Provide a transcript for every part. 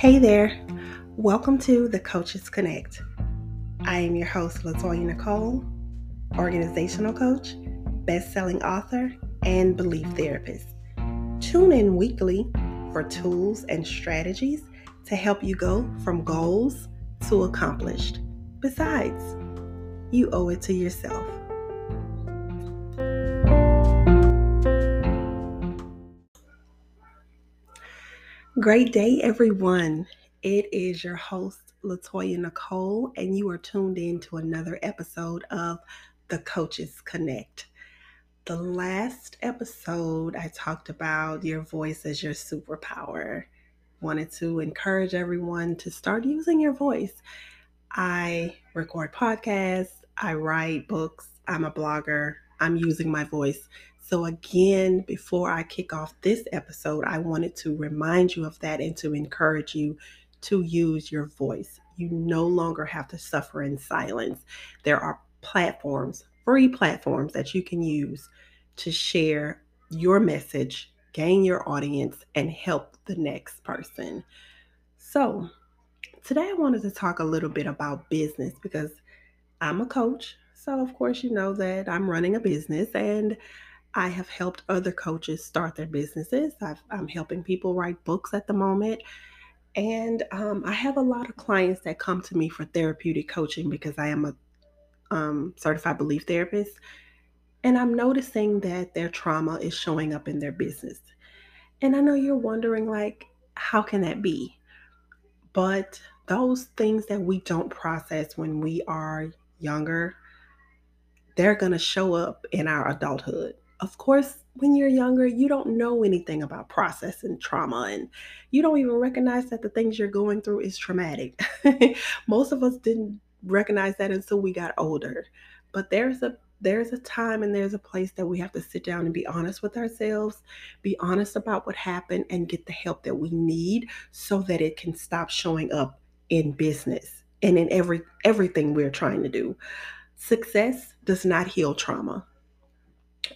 Hey there, welcome to the Coaches Connect. I am your host, Latoya Nicole, organizational coach, best selling author, and belief therapist. Tune in weekly for tools and strategies to help you go from goals to accomplished. Besides, you owe it to yourself. Great day, everyone. It is your host, Latoya Nicole, and you are tuned in to another episode of The Coaches Connect. The last episode, I talked about your voice as your superpower. Wanted to encourage everyone to start using your voice. I record podcasts, I write books, I'm a blogger, I'm using my voice so, again, before I kick off this episode, I wanted to remind you of that and to encourage you to use your voice. You no longer have to suffer in silence. There are platforms, free platforms that you can use to share your message, gain your audience, and help the next person. So, today I wanted to talk a little bit about business because I'm a coach. So, of course, you know that I'm running a business and I have helped other coaches start their businesses. i am helping people write books at the moment. And um, I have a lot of clients that come to me for therapeutic coaching because I am a um, certified belief therapist. And I'm noticing that their trauma is showing up in their business. And I know you're wondering, like, how can that be? But those things that we don't process when we are younger, they're going to show up in our adulthood of course, when you're younger, you don't know anything about processing trauma and you don't even recognize that the things you're going through is traumatic. Most of us didn't recognize that until we got older. But there's a there's a time and there's a place that we have to sit down and be honest with ourselves, be honest about what happened and get the help that we need so that it can stop showing up in business and in every everything we're trying to do. Success does not heal trauma.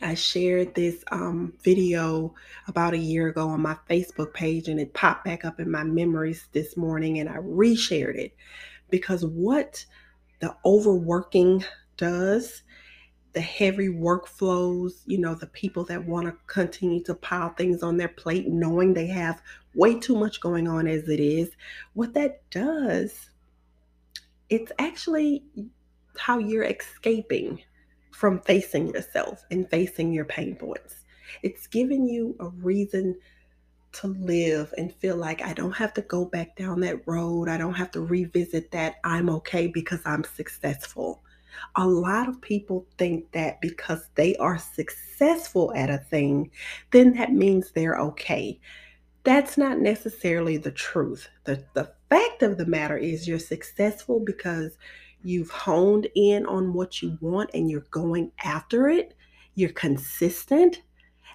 I shared this um, video about a year ago on my Facebook page and it popped back up in my memories this morning and I reshared it because what the overworking does, the heavy workflows, you know, the people that want to continue to pile things on their plate knowing they have way too much going on as it is, what that does, it's actually how you're escaping from facing yourself and facing your pain points. It's giving you a reason to live and feel like I don't have to go back down that road. I don't have to revisit that. I'm okay because I'm successful. A lot of people think that because they are successful at a thing, then that means they're okay. That's not necessarily the truth. The, the fact of the matter is, you're successful because you've honed in on what you want and you're going after it, you're consistent,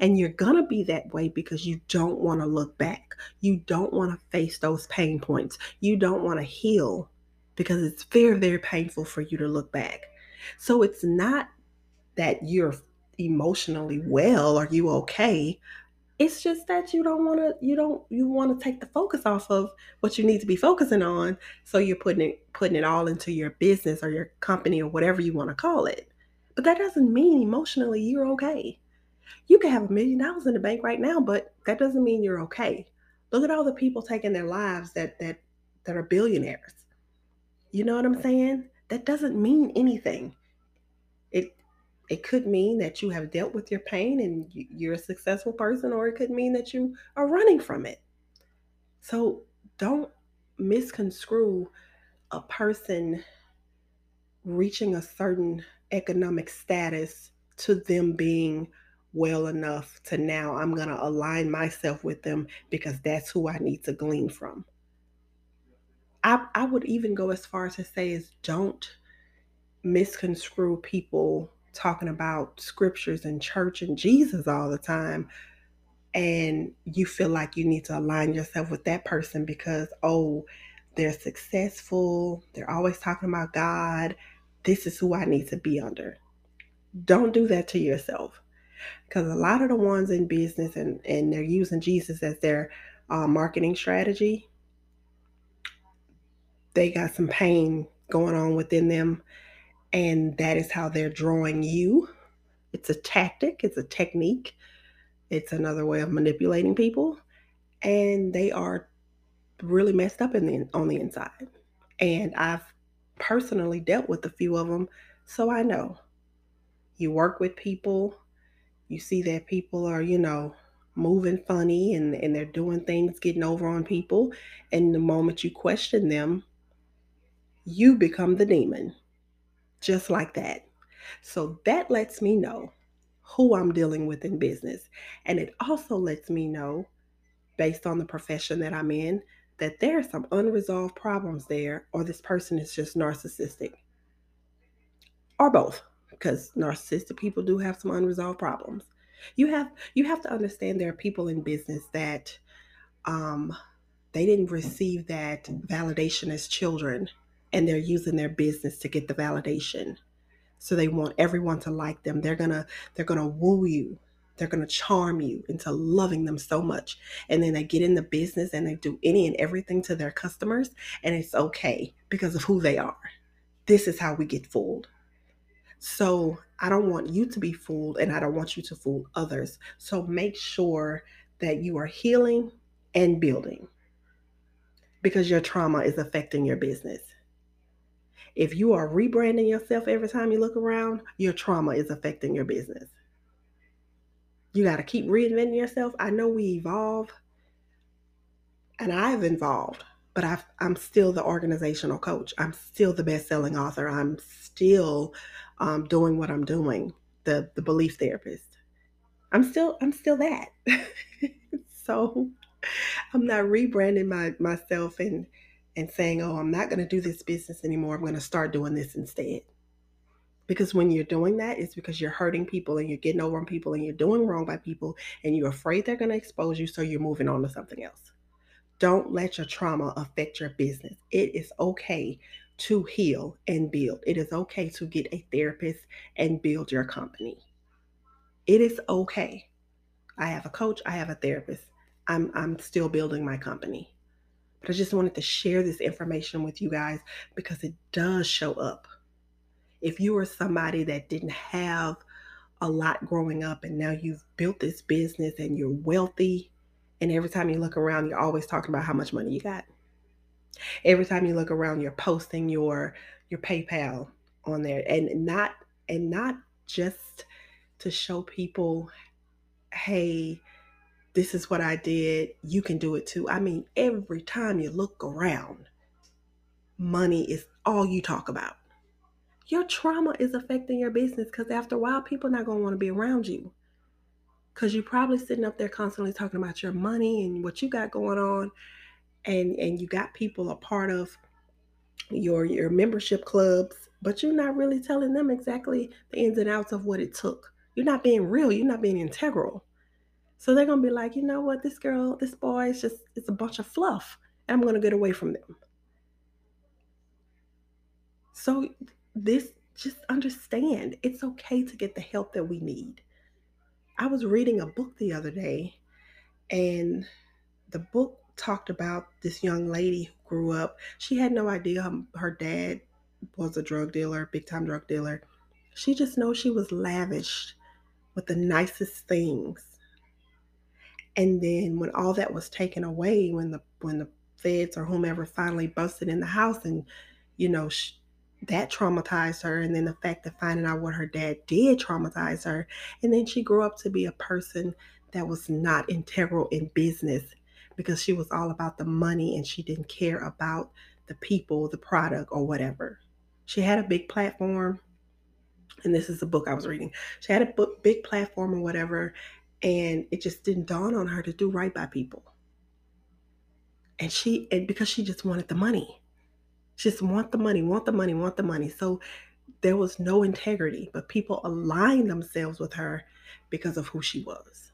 and you're going to be that way because you don't want to look back. You don't want to face those pain points. You don't want to heal because it's very, very painful for you to look back. So it's not that you're emotionally well or you okay it's just that you don't want to you don't you want to take the focus off of what you need to be focusing on. So you're putting it putting it all into your business or your company or whatever you want to call it. But that doesn't mean emotionally you're okay. You can have a million dollars in the bank right now but that doesn't mean you're okay. Look at all the people taking their lives that that that are billionaires. You know what i'm saying? That doesn't mean anything it could mean that you have dealt with your pain and you're a successful person, or it could mean that you are running from it. So don't misconstrue a person reaching a certain economic status to them being well enough to now I'm going to align myself with them because that's who I need to glean from. I, I would even go as far as to say is don't misconstrue people talking about scriptures and church and Jesus all the time and you feel like you need to align yourself with that person because oh they're successful they're always talking about god this is who i need to be under. Don't do that to yourself because a lot of the ones in business and, and they're using jesus as their uh, marketing strategy they got some pain going on within them, and that is how they're drawing you. It's a tactic, it's a technique, it's another way of manipulating people, and they are really messed up in the on the inside. And I've personally dealt with a few of them, so I know. You work with people, you see that people are, you know, moving funny and, and they're doing things, getting over on people. And the moment you question them, you become the demon. Just like that. So that lets me know who I'm dealing with in business. And it also lets me know, based on the profession that I'm in, that there are some unresolved problems there, or this person is just narcissistic. Or both, because narcissistic people do have some unresolved problems. You have you have to understand there are people in business that um, they didn't receive that validation as children, and they're using their business to get the validation. So they want everyone to like them. They're gonna they're gonna woo you. They're gonna charm you into loving them so much, and then they get in the business and they do any and everything to their customers, and it's okay because of who they are. This is how we get fooled. So I don't want you to be fooled and I don't want you to fool others. So make sure that you are healing and building because your trauma is affecting your business. If you are rebranding yourself every time you look around, your trauma is affecting your business. You got to keep reinventing yourself. I know we evolve, and I've evolved but i am still the organizational coach. I'm still the best-selling author. I'm still um, doing what I'm doing, the the belief therapist. I'm still I'm still that. so I'm not rebranding my myself and and saying, "Oh, I'm not going to do this business anymore. I'm going to start doing this instead." Because when you're doing that, it's because you're hurting people and you're getting over on people and you're doing wrong by people and you're afraid they're going to expose you, so you're moving on to something else. Don't let your trauma affect your business. It is okay to heal and build. It is okay to get a therapist and build your company. It is okay. I have a coach, I have a therapist. I'm I'm still building my company. But I just wanted to share this information with you guys because it does show up. If you are somebody that didn't have a lot growing up and now you've built this business and you're wealthy, and every time you look around, you're always talking about how much money you got. Every time you look around, you're posting your your PayPal on there and not and not just to show people, hey, this is what I did, you can do it too. I mean, every time you look around, money is all you talk about. Your trauma is affecting your business because after a while, people are not going to want to be around you because you're probably sitting up there constantly talking about your money and what you got going on and and you got people a part of your your membership clubs but you're not really telling them exactly the ins and outs of what it took you're not being real you're not being integral so they're gonna be like you know what this girl this boy is just it's a bunch of fluff and i'm gonna get away from them so this just understand it's okay to get the help that we need I was reading a book the other day, and the book talked about this young lady who grew up. She had no idea her, her dad was a drug dealer, big time drug dealer. She just knows she was lavished with the nicest things. And then when all that was taken away, when the when the feds or whomever finally busted in the house and you know that traumatized her and then the fact of finding out what her dad did traumatized her and then she grew up to be a person that was not integral in business because she was all about the money and she didn't care about the people the product or whatever. She had a big platform and this is a book i was reading. She had a book, big platform or whatever and it just didn't dawn on her to do right by people and she and because she just wanted the money She just want the money, want the money, want the money. So there was no integrity, but people aligned themselves with her because of who she was.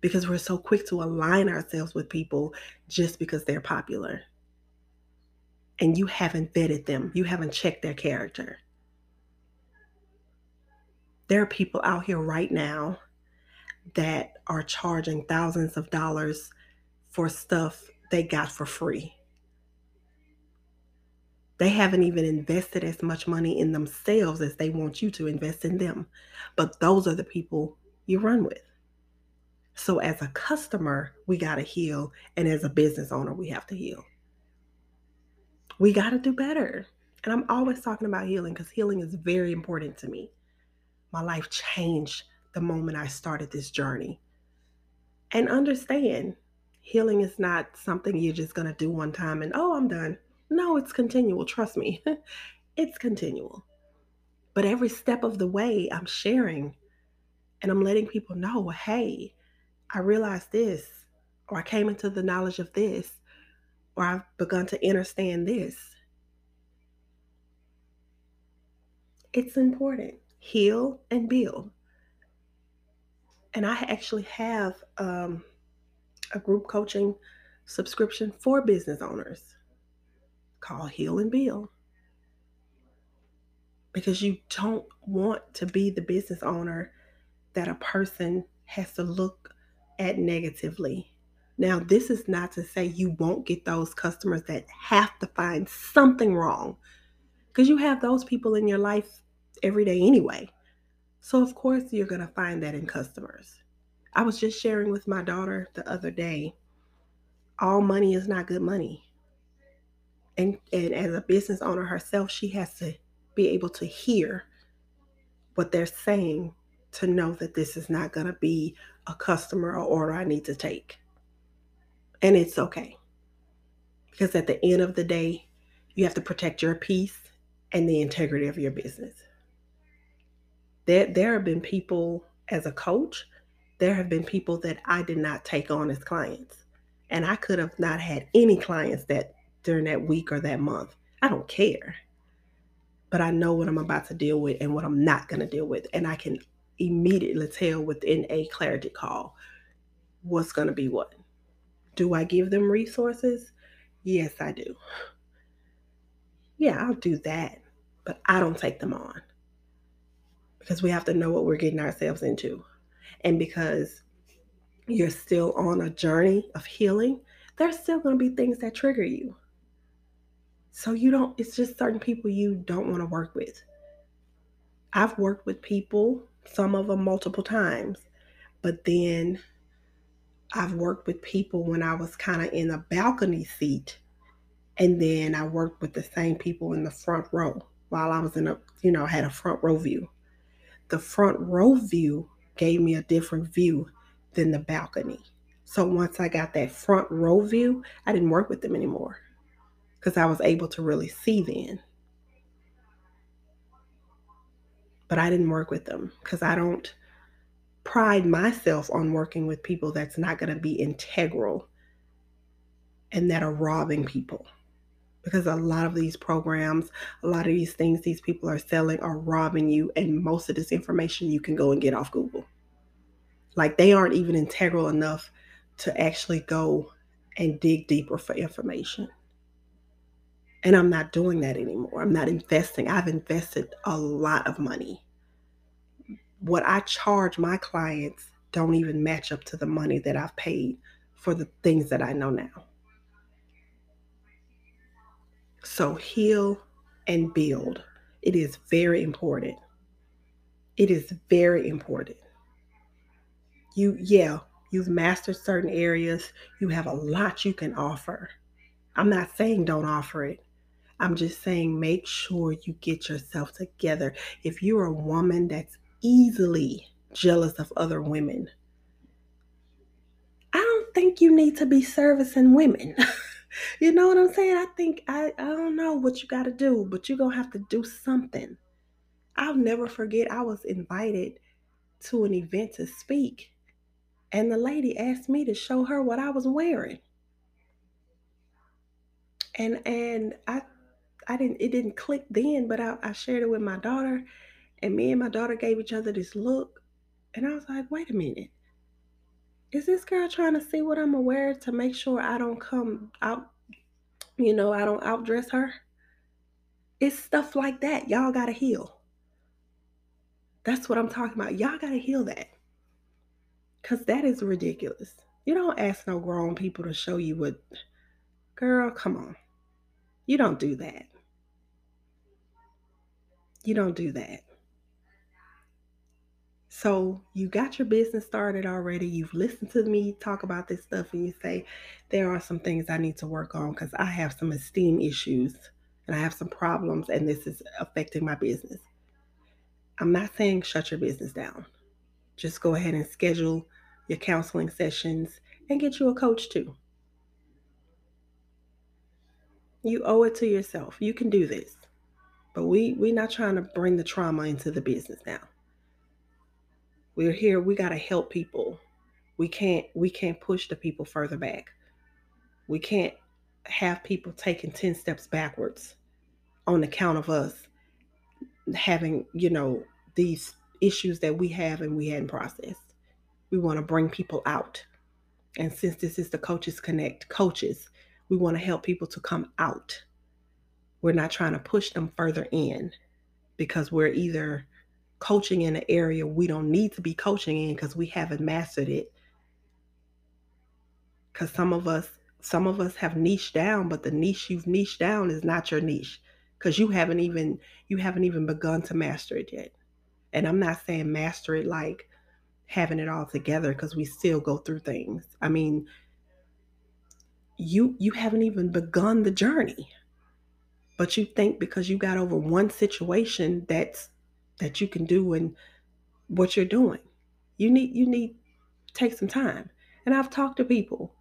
Because we're so quick to align ourselves with people just because they're popular. And you haven't vetted them, you haven't checked their character. There are people out here right now that are charging thousands of dollars for stuff they got for free They haven't even invested as much money in themselves as they want you to invest in them. But those are the people you run with. So, as a customer, we got to heal. And as a business owner, we have to heal. We got to do better. And I'm always talking about healing because healing is very important to me. My life changed the moment I started this journey. And understand, healing is not something you're just going to do one time and, oh, I'm done. No, it's continual. Trust me, it's continual. But every step of the way, I'm sharing and I'm letting people know hey, I realized this, or I came into the knowledge of this, or I've begun to understand this. It's important. Heal and build. And I actually have um, a group coaching subscription for business owners called Heal and Build. Because you don't want to be the business owner that a person has to look at negatively. Now, this is not to say you won't get those customers that have to find something wrong, because you have those people in your life every day anyway. So, of course, you're going to find that in customers. I was just sharing with my daughter the other day all money is not good money. And, and as a business owner herself, she has to be able to hear what they're saying to know that this is not going to be a customer or order I need to take. And it's okay. Because at the end of the day, you have to protect your peace and the integrity of your business. There, there have been people as a coach, there have been people that I did not take on as clients. And I could have not had any clients that during that week or that month. I don't care. But I know what I'm about to deal with and what I'm not going to deal with. And I can immediately tell within a clarity call what's going to be what. Do I give them resources? Yes, I do. Yeah, I'll do that, but I don't take them on because we have to know what we're getting ourselves into. And because you're still on a journey of healing, there's still going to be things that trigger you. So you don't, it's just certain people you don't want to work with. I've worked with people some of them multiple times. But then I've worked with people when I was kind of in a balcony seat. And then I worked with the same people in the front row while I was in a, you know, had a front row view. The front row view gave me a different view than the balcony. So once I got that front row view, I didn't work with them anymore because I was able to really see then. but I didn't work with them because I don't pride myself on working with people that's not going to be integral and that are robbing people. Because a lot of these programs, a lot of these things these people are selling are robbing you, and most of this information you can go and get off Google. Like they aren't even integral enough to actually go and dig deeper for information. And I'm not doing that anymore. I'm not investing. I've invested a lot of money. What I charge my clients don't even match up to the money that I've paid for the things that I know now. So heal and build. It is very important. It is very important. You, yeah, you've mastered certain areas. You have a lot you can offer. I'm not saying don't offer it. I'm just saying make sure you get yourself together. If you're a woman that's easily jealous of other women, I don't think you need to be servicing women. you know what I'm saying? I think I I don't know what you got to do, but you're going to have to do something. I'll never forget I was invited to an event to speak and the lady asked me to show her what I was wearing. And and I I didn't it didn't click then, but I, I shared it with my daughter, and me and my daughter gave each other this look, and I was like, wait a minute. Is this girl trying to see what I'm aware to make sure I don't come out, you know, I don't outdress her? It's stuff like that. Y'all gotta heal. That's what I'm talking about. Y'all gotta heal that. Cause that is ridiculous. You don't ask no grown people to show you what girl, come on. You don't do that. You don't do that. So you got your business started already. You've listened to me talk about this stuff, and you say, There are some things I need to work on because I have some esteem issues and I have some problems, and this is affecting my business. I'm not saying shut your business down. Just go ahead and schedule your counseling sessions and get you a coach too. You owe it to yourself. You can do this. But we we're not trying to bring the trauma into the business now. We're here, we got to help people. We can't we can't push the people further back. We can't have people taking 10 steps backwards on account of us having, you know, these issues that we have and we hadn't processed. We want to bring people out. And since this is the Coaches Connect coaches, we want to help people to come out. We're not trying to push them further in because we're either coaching in an area we don't need to be coaching in because we haven't mastered it. Because some of us, some of us have niched down, but the niche you've niched down is not your niche because you haven't even you haven't even begun to master it yet. And I'm not saying master it like having it all together because we still go through things. I mean, you you haven't even begun the journey. But you think because you got over one situation that's that you can do and what you're doing. You need you need take some time. And I've talked to people.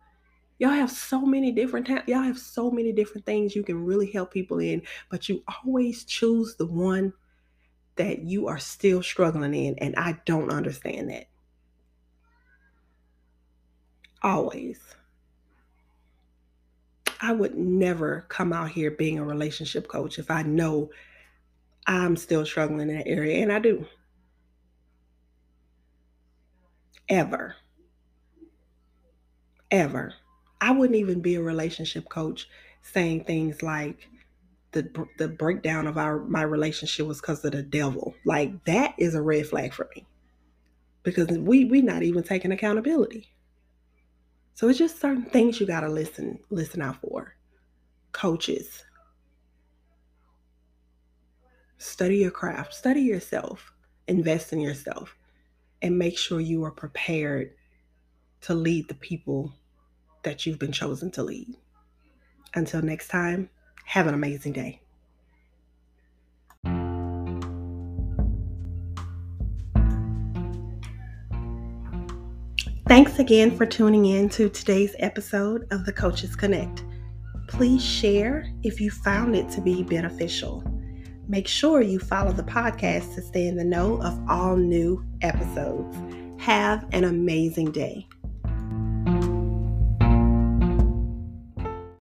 Y'all have so many different ta- y'all have so many different things you can really help people in, but you always choose the one that you are still struggling in and I don't understand that. Always. I would never come out here being a relationship coach if I know I'm still struggling in that area, and I do. Ever. Ever. I wouldn't even be a relationship coach saying things like the the breakdown of our my relationship was because of the devil. Like that is a red flag for me. Because we we not even taking accountability. So it's just certain things you gotta listen listen out for. Coaches, Study your craft, study yourself, invest in yourself, and make sure you are prepared to lead the people that you've been chosen to lead. Until next time, have an amazing day. Thanks again for tuning in to today's episode of the Coaches Connect. Please share if you found it to be beneficial. Make sure you follow the podcast to stay in the know of all new episodes. Have an amazing day.